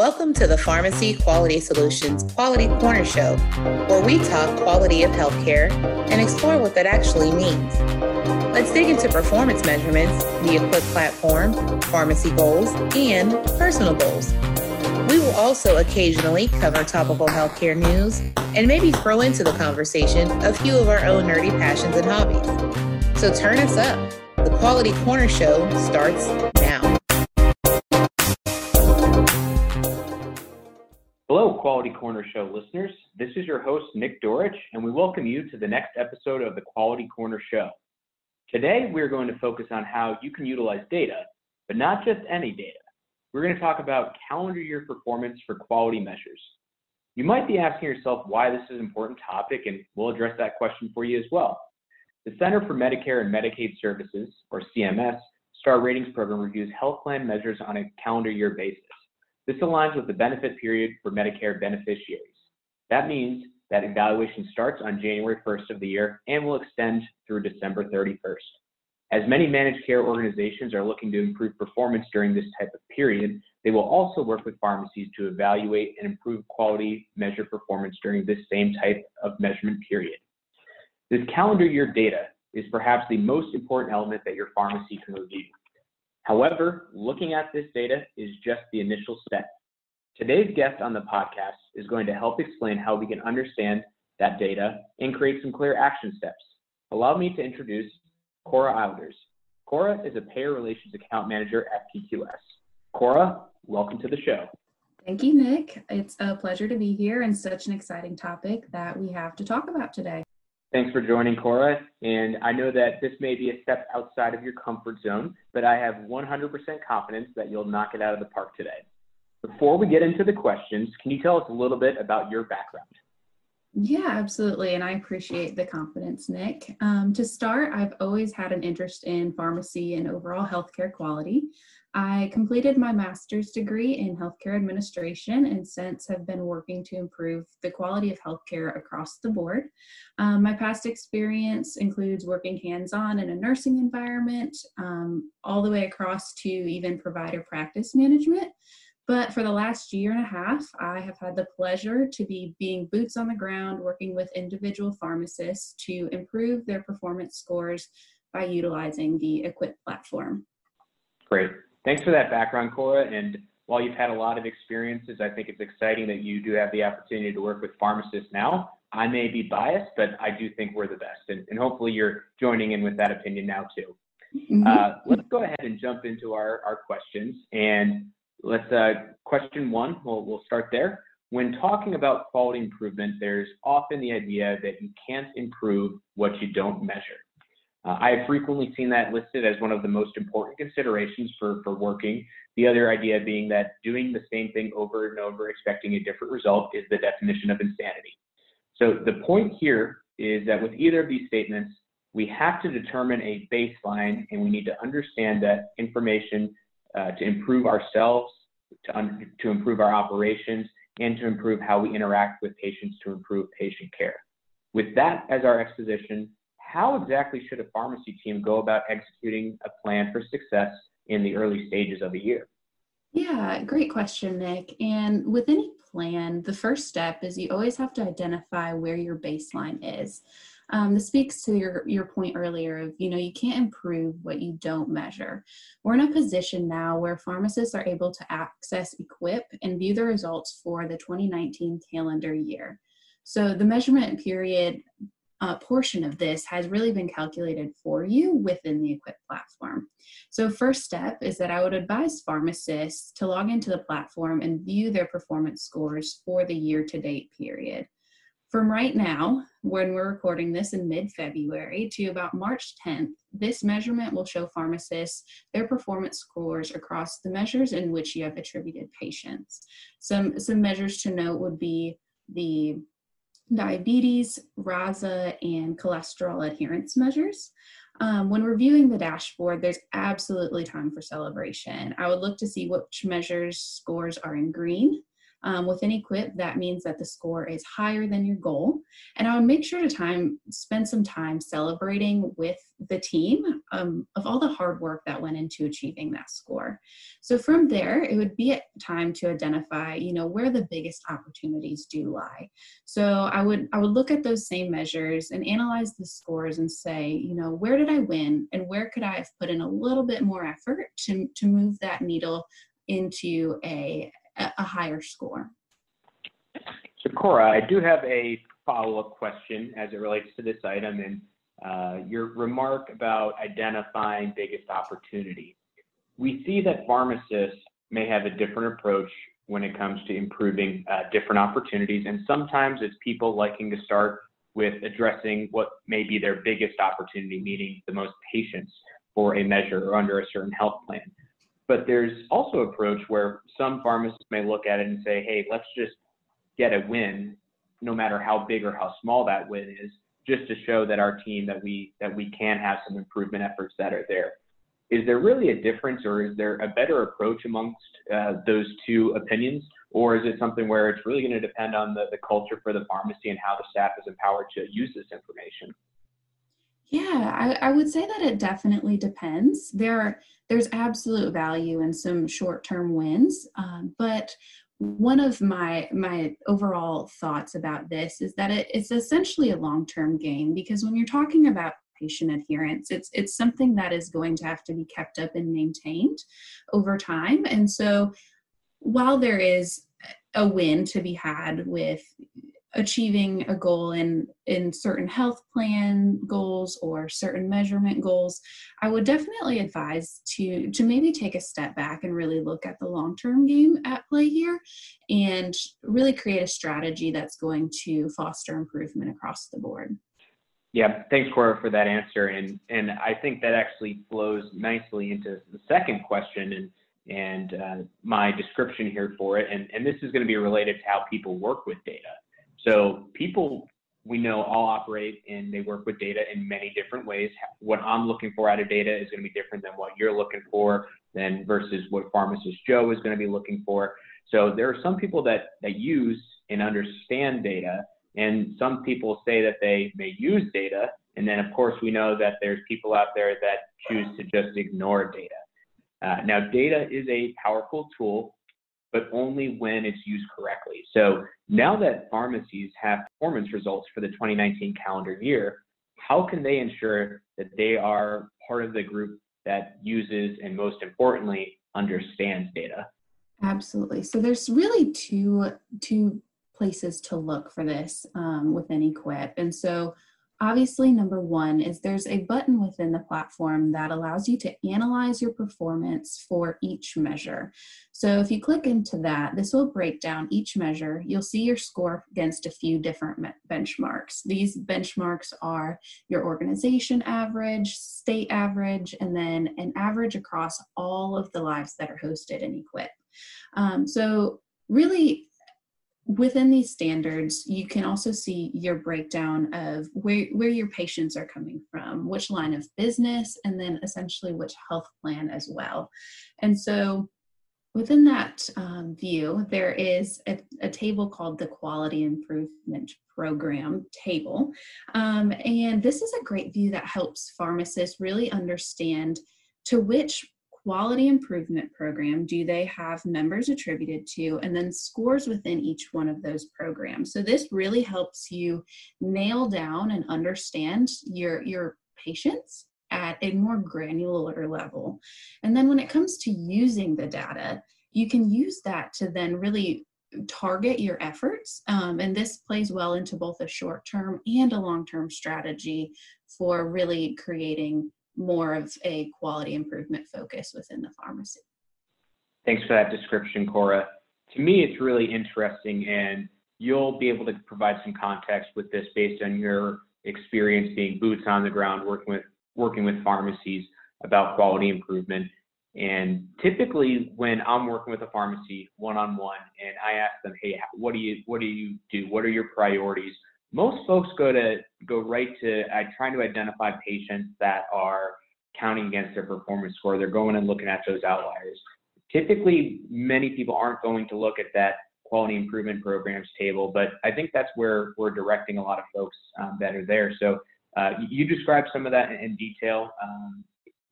Welcome to the Pharmacy Quality Solutions Quality Corner Show, where we talk quality of healthcare and explore what that actually means. Let's dig into performance measurements, the EQuIPP platform, pharmacy goals, and personal goals. We will also occasionally cover topical healthcare news and maybe throw into the conversation a few of our own nerdy passions and hobbies. So turn us up. The Quality Corner Show starts Hello, Quality Corner Show listeners. This is your host, Nick Dorich, and we welcome you to the next episode of the Quality Corner Show. Today, we're going to focus on how you can utilize data, but not just any data. We're going to talk about calendar year performance for quality measures. You might be asking yourself why this is an important topic, and we'll address that question for you as well. The Center for Medicare and Medicaid Services, or CMS, Star Ratings Program reviews health plan measures on a calendar year basis. This aligns with the benefit period for Medicare beneficiaries. That means that evaluation starts on January 1st of the year and will extend through December 31st. As many managed care organizations are looking to improve performance during this type of period, they will also work with pharmacies to evaluate and improve quality measure performance during this same type of measurement period. This calendar year data is perhaps the most important element that your pharmacy can review. However, looking at this data is just the initial step. Today's guest on the podcast is going to help explain how we can understand that data and create some clear action steps. Allow me to introduce Cora Eilders. Cora is a payer relations account manager at PQS. Cora, welcome to the show. Thank you, Nick. It's a pleasure to be here and such an exciting topic that we have to talk about today. Thanks for joining, Cora. And I know that this may be a step outside of your comfort zone, but I have 100% confidence that you'll knock it out of the park today. Before we get into the questions, can you tell us a little bit about your background? Yeah, absolutely. And I appreciate the confidence, Nick. Um, to start, I've always had an interest in pharmacy and overall healthcare quality. I completed my master's degree in healthcare administration and since have been working to improve the quality of healthcare across the board. Um, my past experience includes working hands on in a nursing environment, um, all the way across to even provider practice management. But for the last year and a half, I have had the pleasure to be being boots on the ground, working with individual pharmacists to improve their performance scores by utilizing the EQuIPP platform. Great. Thanks for that background, Cora. And while you've had a lot of experiences, I think it's exciting that you do have the opportunity to work with pharmacists now. I may be biased, but I do think we're the best. And, and hopefully you're joining in with that opinion now, too. Mm-hmm. Uh, let's go ahead and jump into our, our questions. And let's, uh, question one, we'll, we'll start there. When talking about quality improvement, there's often the idea that you can't improve what you don't measure. Uh, I have frequently seen that listed as one of the most important considerations for, for working. The other idea being that doing the same thing over and over, expecting a different result, is the definition of insanity. So the point here is that with either of these statements, we have to determine a baseline and we need to understand that information uh, to improve ourselves, to, to improve our operations, and to improve how we interact with patients to improve patient care. With that as our exposition, how exactly should a pharmacy team go about executing a plan for success in the early stages of a year? Yeah, great question, Nick. And with any plan, the first step is you always have to identify where your baseline is. Um, this speaks to your, your point earlier of, you know, you can't improve what you don't measure. We're in a position now where pharmacists are able to access EQuIPP and view the results for the 2019 calendar year. So the measurement period uh, portion of this has really been calculated for you within the EQuIPP platform. So, first step is that I would advise pharmacists to log into the platform and view their performance scores for the year to date period. From right now, when we're recording this in mid February, to about March 10th, this measurement will show pharmacists their performance scores across the measures in which you have attributed patients. Some, some measures to note would be the diabetes, RASA, and cholesterol adherence measures. Um, when reviewing the dashboard, there's absolutely time for celebration. I would look to see which measures scores are in green. Um, with any quip, that means that the score is higher than your goal. And I would make sure to time spend some time celebrating with the team um, of all the hard work that went into achieving that score. So from there, it would be time to identify, you know, where the biggest opportunities do lie. So I would I would look at those same measures and analyze the scores and say, you know, where did I win and where could I have put in a little bit more effort to to move that needle into a a higher score. So Cora, I do have a follow-up question as it relates to this item and uh, your remark about identifying biggest opportunity. We see that pharmacists may have a different approach when it comes to improving uh, different opportunities, and sometimes it's people liking to start with addressing what may be their biggest opportunity, meaning the most patients for a measure or under a certain health plan. But there's also approach where some pharmacists may look at it and say, hey, let's just get a win, no matter how big or how small that win is, just to show that our team that we that we can have some improvement efforts that are there. Is there really a difference, or is there a better approach amongst uh, those two opinions, or is it something where it's really going to depend on the, the culture for the pharmacy and how the staff is empowered to use this information? Yeah, I, I would say that it definitely depends. There are there's absolute value in some short-term wins, um, but one of my my overall thoughts about this is that it, it's essentially a long-term game because when you're talking about patient adherence it's it's something that is going to have to be kept up and maintained over time and so while there is a win to be had with achieving a goal in in certain health plan goals or certain measurement goals i would definitely advise to to maybe take a step back and really look at the long term game at play here and really create a strategy that's going to foster improvement across the board. Yeah thanks cora for that answer. And and i think that actually flows nicely into the second question and and uh, my description here for it. And, and this is going to be related to how people work with data so people we know all operate and they work with data in many different ways. What I'm looking for out of data is going to be different than what you're looking for, than versus what pharmacist Joe is going to be looking for. So there are some people that that use and understand data, and some people say that they may use data, and then of course we know that there's people out there that choose to just ignore data. Uh, now, data is a powerful tool but only when it's used correctly. So now that pharmacies have performance results for the 2019 calendar year, how can they ensure that they are part of the group that uses and most importantly understands data? Absolutely. So there's really two two places to look for this um, within EQuIPP, and so Obviously, number one is there's a button within the platform that allows you to analyze your performance for each measure. So if you click into that, this will break down each measure. You'll see your score against a few different benchmarks. These benchmarks are your organization average, state average, and then an average across all of the lives that are hosted in EQuIPP. Um, so really within these standards, you can also see your breakdown of where, where your patients are coming from, which line of business, and then essentially which health plan as well. And so within that um, view, there is a, a, table called the Quality Improvement Program table. Um, and this is a great view that helps pharmacists really understand to which quality improvement program do they have members attributed to, and then scores within each one of those programs. So this really helps you nail down and understand your, your patients at a more granular level. And then when it comes to using the data, you can use that to then really target your efforts. Um, and this plays well into both a short term and a long term strategy for really creating more of a quality improvement focus within the pharmacy. Thanks for that description, Cora. To me, it's really interesting, and you'll be able to provide some context with this based on your experience being boots on the ground, working with working with pharmacies about quality improvement. And typically, when I'm working with a pharmacy one on one, and I ask them, "Hey, what do you what do you do? What are your priorities?" Most folks go to go right to uh, trying to identify patients that are counting against their performance score. They're going and looking at those outliers. Typically, many people aren't going to look at that quality improvement programs table, but I think that's where we're directing a lot of folks um, that are there. So uh, you described some of that in detail um,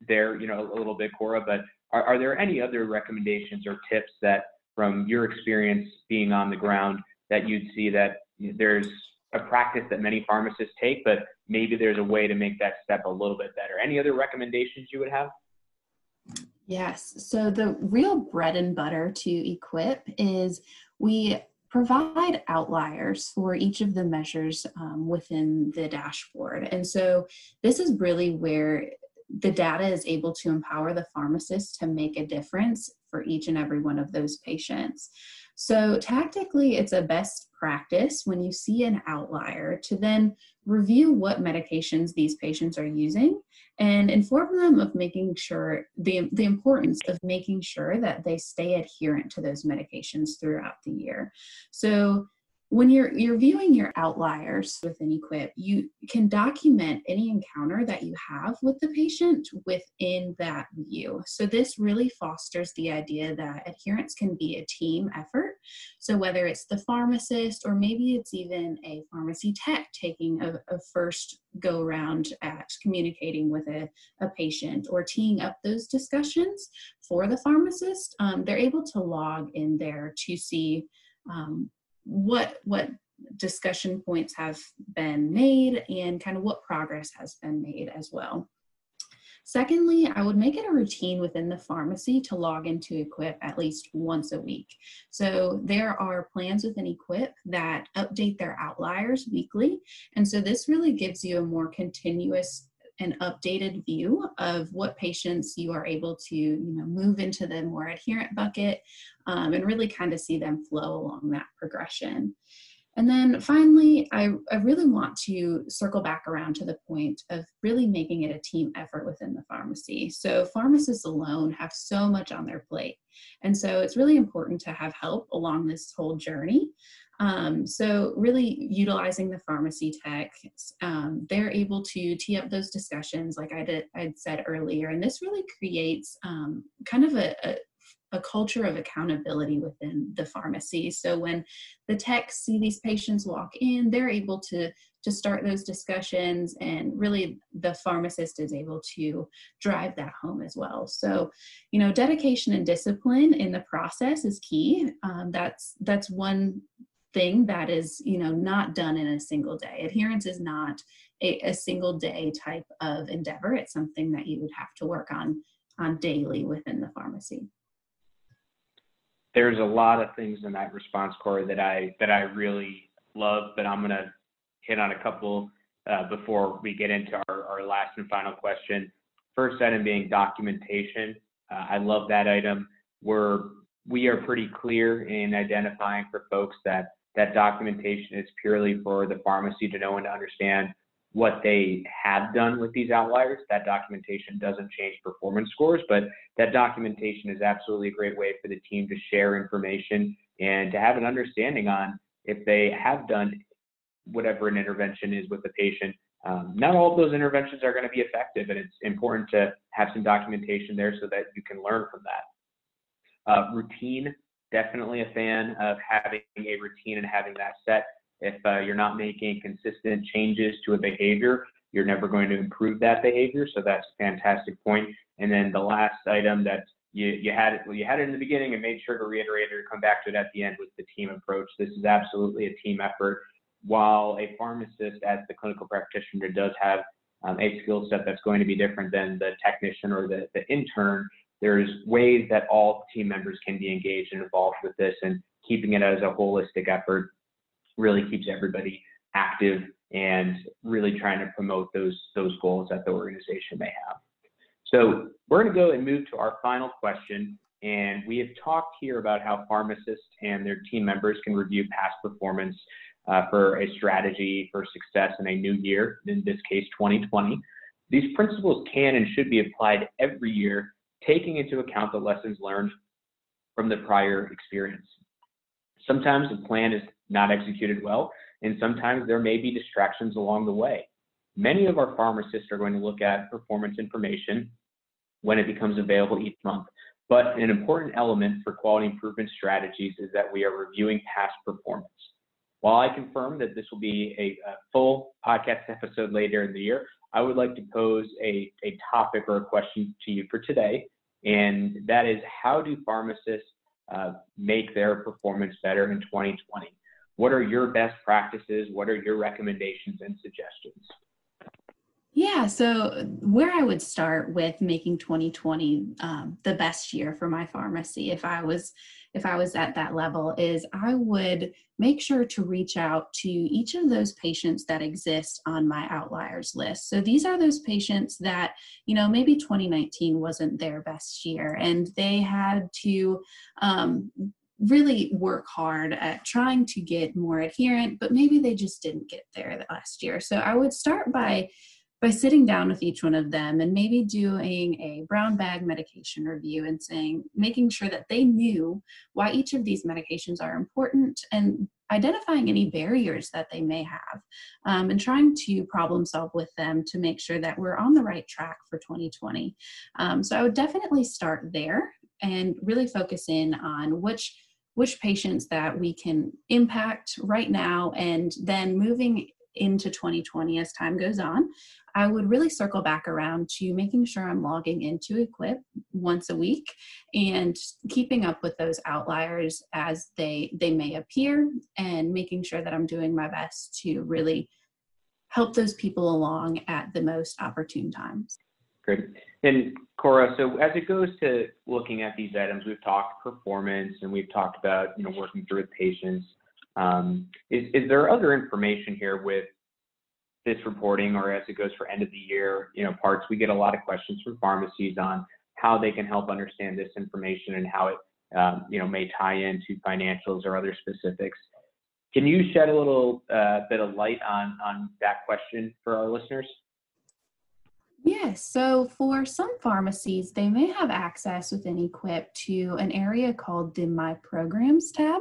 there, you know, a little bit, Cora, but are, are there any other recommendations or tips that from your experience being on the ground that you'd see that there's a practice that many pharmacists take, but maybe there's a way to make that step a little bit better. Any other recommendations you would have? Yes. So the real bread and butter to EQuIPP is we provide outliers for each of the measures um, within the dashboard. And so this is really where the data is able to empower the pharmacist to make a difference for each and every one of those patients. So, tactically, it's a best practice when you see an outlier to then review what medications these patients are using and inform them of making sure the, the importance of making sure that they stay adherent to those medications throughout the year. So, when you're you're viewing your outliers within EQuIPP you can document any encounter that you have with the patient within that view. So this really fosters the idea that adherence can be a team effort. So whether it's the pharmacist or maybe it's even a pharmacy tech taking a, a first go around at communicating with a, a patient or teeing up those discussions for the pharmacist um, they're able to log in there to see um, what what discussion points have been made and kind of what progress has been made as well. Secondly, I would make it a routine within the pharmacy to log into EQuIPP at least once a week. So there are plans within EQuIPP that update their outliers weekly. And so this really gives you a more continuous an updated view of what patients you are able to you know move into the more adherent bucket um, and really kind of see them flow along that progression. And then finally I, I really want to circle back around to the point of really making it a team effort within the pharmacy. So pharmacists alone have so much on their plate. And so it's really important to have help along this whole journey um, so really utilizing the pharmacy tech, um, they're able to tee up those discussions like I did I'd said earlier, and this really creates um, kind of a, a, a culture of accountability within the pharmacy. So when the techs see these patients walk in, they're able to to start those discussions and really the pharmacist is able to drive that home as well so you know dedication and discipline in the process is key um, that's that's one thing that is you know not done in a single day. Adherence is not a, a, single day type of endeavor. It's something that you would have to work on on daily within the pharmacy. There's a lot of things in that response Cora that i that i really love but i'm going to hit on a couple uh, before we get into our, our last and final question. First item being documentation. Uh, i love that item. We're we are pretty clear in identifying for folks that that documentation is purely for the pharmacy to know and to understand what they have done with these outliers. That documentation doesn't change performance scores, but that documentation is absolutely a great way for the team to share information and to have an understanding on if they have done whatever an intervention is with the patient. Um, not all of those interventions are going to be effective, and it's important to have some documentation there so that you can learn from that. Uh, routine definitely a fan of having a routine and having that set. If uh, you're not making consistent changes to a behavior, you're never going to improve that behavior. So that's a fantastic point. And then the last item that you, you had it, well, you had it in the beginning and made sure to reiterate it or come back to it at the end was the team approach. This is absolutely a team effort. While a pharmacist, as the clinical practitioner, does have um, a skill set that's going to be different than the technician or the, the intern, there's ways that all team members can be engaged and involved with this and keeping it as a holistic effort really keeps everybody active and really trying to promote those those goals that the organization may have. So we're going to go and move to our final question. And we have talked here about how pharmacists and their team members can review past performance uh, for a strategy for success in a new year, in this case 2020. These principles can and should be applied every year taking into account the lessons learned from the prior experience. Sometimes the plan is not executed well, and sometimes there may be distractions along the way. Many of our pharmacists are going to look at performance information when it becomes available each month. But an important element for quality improvement strategies is that we are reviewing past performance. While I confirm that this will be a, a full podcast episode later in the year, I would like to pose a, a topic or a question to you for today, and that is how do pharmacists uh, make their performance better in 2020? What are your best practices? What are your recommendations and suggestions? Yeah, so where I would start with making 2020 um, the best year for my pharmacy, if I was if I was at that level, is I would make sure to reach out to each of those patients that exist on my outliers list. So these are those patients that you know maybe 2019 wasn't their best year, and they had to um, really work hard at trying to get more adherent, but maybe they just didn't get there last year. So I would start by by sitting down with each one of them and maybe doing a brown bag medication review and saying, making sure that they knew why each of these medications are important and identifying any barriers that they may have um, and trying to problem solve with them to make sure that we're on the right track for 2020. Um, so I would definitely start there and really focus in on which which patients that we can impact right now and then moving into 2020 as time goes on, I would really circle back around to making sure I'm logging into EQuIPP once a week and keeping up with those outliers as they they may appear and making sure that I'm doing my best to really help those people along at the most opportune times. Great. And Cora, so as it goes to looking at these items, we've talked performance and we've talked about you know working through with patients. Um, is, is there other information here with this reporting or as it goes for end of the year, you know, parts? We get a lot of questions from pharmacies on how they can help understand this information and how it, um, you know, may tie into financials or other specifics. Can you shed a little uh, bit of light on on that question for our listeners? Yes. So for some pharmacies, they may have access within EQuIPP to an area called the My Programs tab.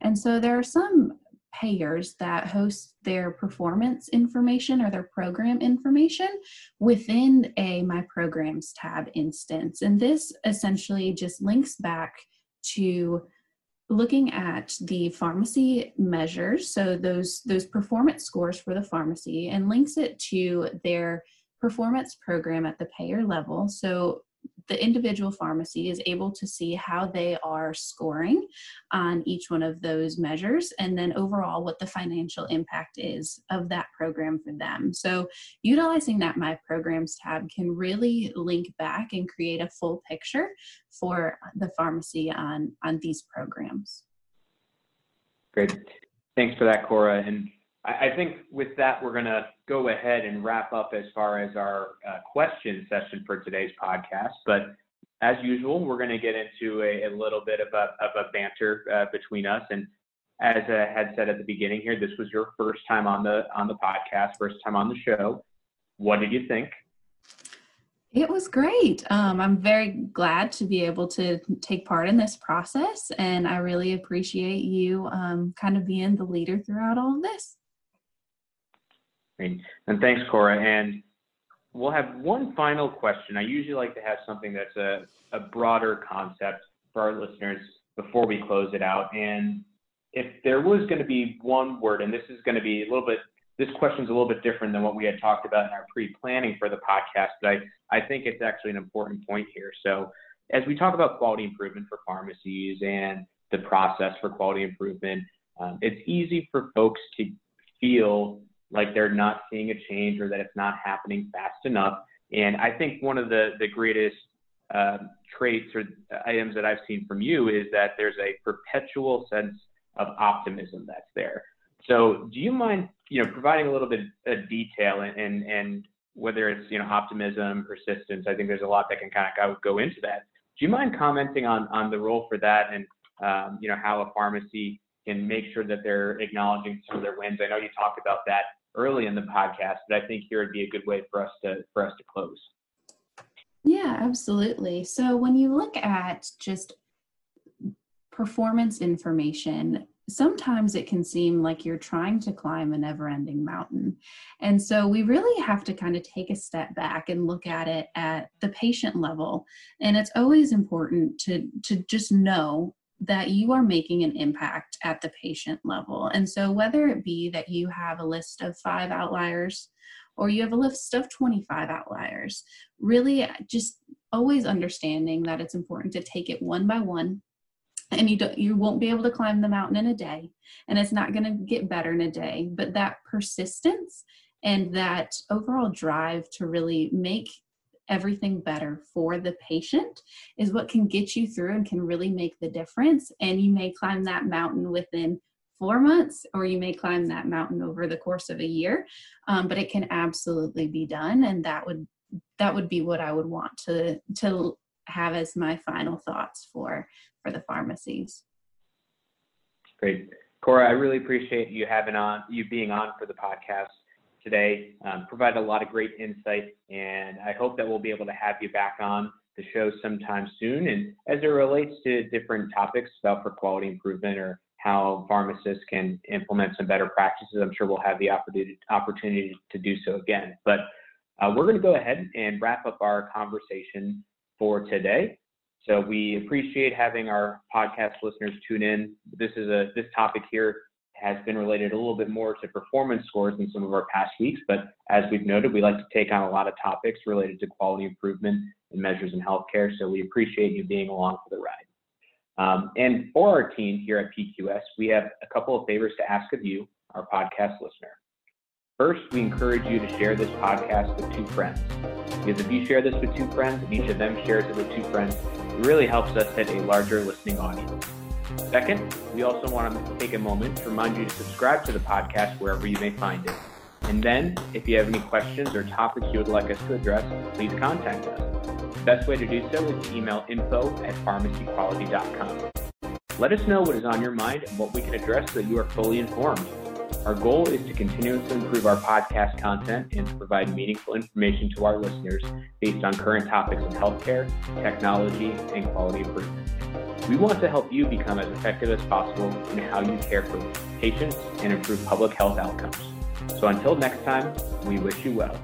And so there are some payers that host their performance information or their program information within a My Programs tab instance. And this essentially just links back to looking at the pharmacy measures so those those performance scores for the pharmacy and links it to their performance program at the payer level. So the individual pharmacy is able to see how they are scoring on each one of those measures and then overall what the financial impact is of that program for them. So, utilizing that My Programs tab can really link back and create a full picture for the pharmacy on, on these programs. Great. Thanks for that, Cora. And I, think with that, we're going to go ahead and wrap up as far as our uh, question session for today's podcast. But as usual, we're going to get into a, a, little bit of a, of a banter uh, between us. And as I had said at the beginning here, this was your first time on the on the podcast, first time on the show. What did you think? It was great. Um, I'm very glad to be able to take part in this process, and I really appreciate you um, kind of being the leader throughout all of this. Great. And thanks, Cora. And we'll have one final question. I usually like to have something that's a, a broader concept for our listeners before we close it out. And if there was going to be one word, and this is going to be a little bit, this question is a little bit different than what we had talked about in our pre-planning for the podcast, but I, I think it's actually an important point here. So as we talk about quality improvement for pharmacies and the process for quality improvement, um, it's easy for folks to feel like they're not seeing a change or that it's not happening fast enough. And I think one of the, the greatest um, traits or items that I've seen from you is that there's a perpetual sense of optimism that's there. So do you mind, you know, providing a little bit of detail and, and, and whether it's, you know, optimism, persistence, I think there's a lot that can kind of go into that. Do you mind commenting on, on the role for that and, um, you know, how a pharmacy can make sure that they're acknowledging some of their wins? I know you talked about that early in the podcast, but I think here would be a good way for us to for us to close. Yeah, absolutely. So when you look at just performance information, sometimes it can seem like you're trying to climb a never ending mountain. And so we really have to kind of take a step back and look at it at the patient level. And it's always important to, to just know that you are making an impact at the patient level. And so whether it be that you have a list of five outliers or you have a list of 25 outliers, really just always understanding that it's important to take it one by one and you don't you won't be able to climb the mountain in a day and it's not going to get better in a day but that persistence and that overall drive to really make everything better for the patient is what can get you through and can really make the difference and you may climb that mountain within four months or you may climb that mountain over the course of a year um, but it can absolutely be done and that would that would be what i would want to to have as my final thoughts for for the pharmacies. Great. Cora, I really appreciate you having on you being on for the podcast today. Um, provided a lot of great insight, and I hope that we'll be able to have you back on the show sometime soon. And as it relates to different topics about for quality improvement or how pharmacists can implement some better practices, I'm sure we'll have the opportunity to do so again. But uh, we're going to go ahead and wrap up our conversation for today. So we appreciate having our podcast listeners tune in. This is a this topic here has been related a little bit more to performance scores than some of our past weeks, but as we've noted, we like to take on a lot of topics related to quality improvement and measures in healthcare. So we appreciate you being along for the ride. Um, and for our team here at PQS, we have a couple of favors to ask of you, our podcast listener. First, we encourage you to share this podcast with two friends. Because if you share this with two friends and each of them shares it with two friends, it really helps us hit a larger listening audience. Second, we also want to take a moment to remind you to subscribe to the podcast wherever you may find it. And then, if you have any questions or topics you would like us to address, please contact us. The best way to do so is to email info at pharmacyquality.com. Let us know what is on your mind and what we can address so that you are fully informed. Our goal is to continuously improve our podcast content and to provide meaningful information to our listeners based on current topics in healthcare, technology, and quality improvement. We want to help you become as effective as possible in how you care for patients and improve public health outcomes. So until next time, we wish you well.